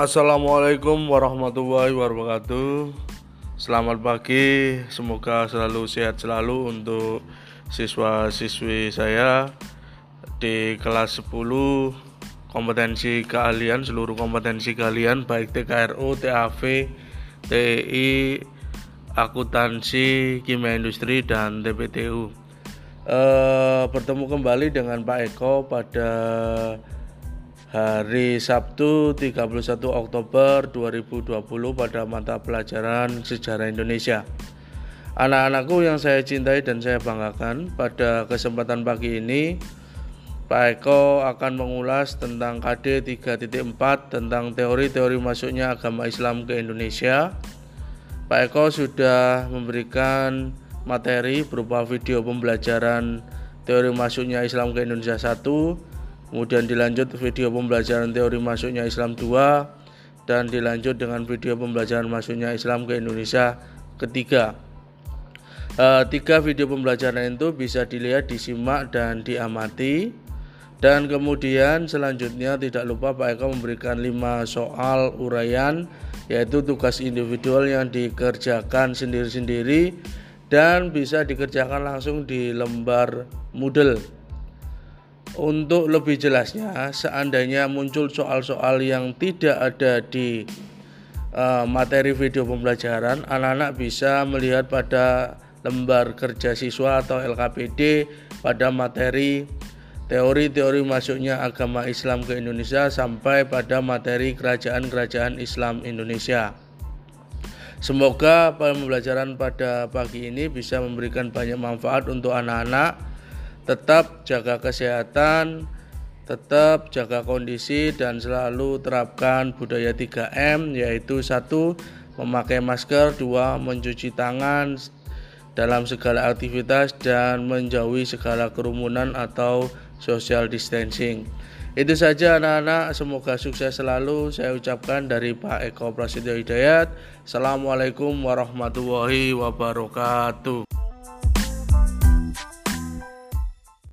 Assalamualaikum warahmatullahi wabarakatuh. Selamat pagi. Semoga selalu sehat selalu untuk siswa-siswi saya Di kelas 10 Kompetensi keahlian Seluruh kompetensi kalian Baik TKRU, TAV, TI Akuntansi, Kimia Industri, dan TPTU eh, Bertemu kembali dengan Pak Eko pada hari Sabtu 31 Oktober 2020 pada mata pelajaran Sejarah Indonesia. Anak-anakku yang saya cintai dan saya banggakan, pada kesempatan pagi ini Pak Eko akan mengulas tentang KD 3.4 tentang teori-teori masuknya agama Islam ke Indonesia. Pak Eko sudah memberikan materi berupa video pembelajaran teori masuknya Islam ke Indonesia 1 Kemudian dilanjut video pembelajaran teori masuknya Islam 2 dan dilanjut dengan video pembelajaran masuknya Islam ke Indonesia ketiga. E, tiga video pembelajaran itu bisa dilihat, disimak dan diamati. Dan kemudian selanjutnya tidak lupa Pak Eko memberikan lima soal uraian yaitu tugas individual yang dikerjakan sendiri-sendiri dan bisa dikerjakan langsung di lembar Moodle untuk lebih jelasnya, seandainya muncul soal-soal yang tidak ada di uh, materi video pembelajaran, anak-anak bisa melihat pada lembar kerja siswa atau LKPD pada materi teori-teori masuknya agama Islam ke Indonesia sampai pada materi kerajaan-kerajaan Islam Indonesia. Semoga pembelajaran pada pagi ini bisa memberikan banyak manfaat untuk anak-anak tetap jaga kesehatan, tetap jaga kondisi dan selalu terapkan budaya 3M yaitu satu memakai masker, dua mencuci tangan dalam segala aktivitas dan menjauhi segala kerumunan atau social distancing. Itu saja anak-anak, semoga sukses selalu. Saya ucapkan dari Pak Eko Prasetyo Hidayat. Assalamualaikum warahmatullahi wabarakatuh.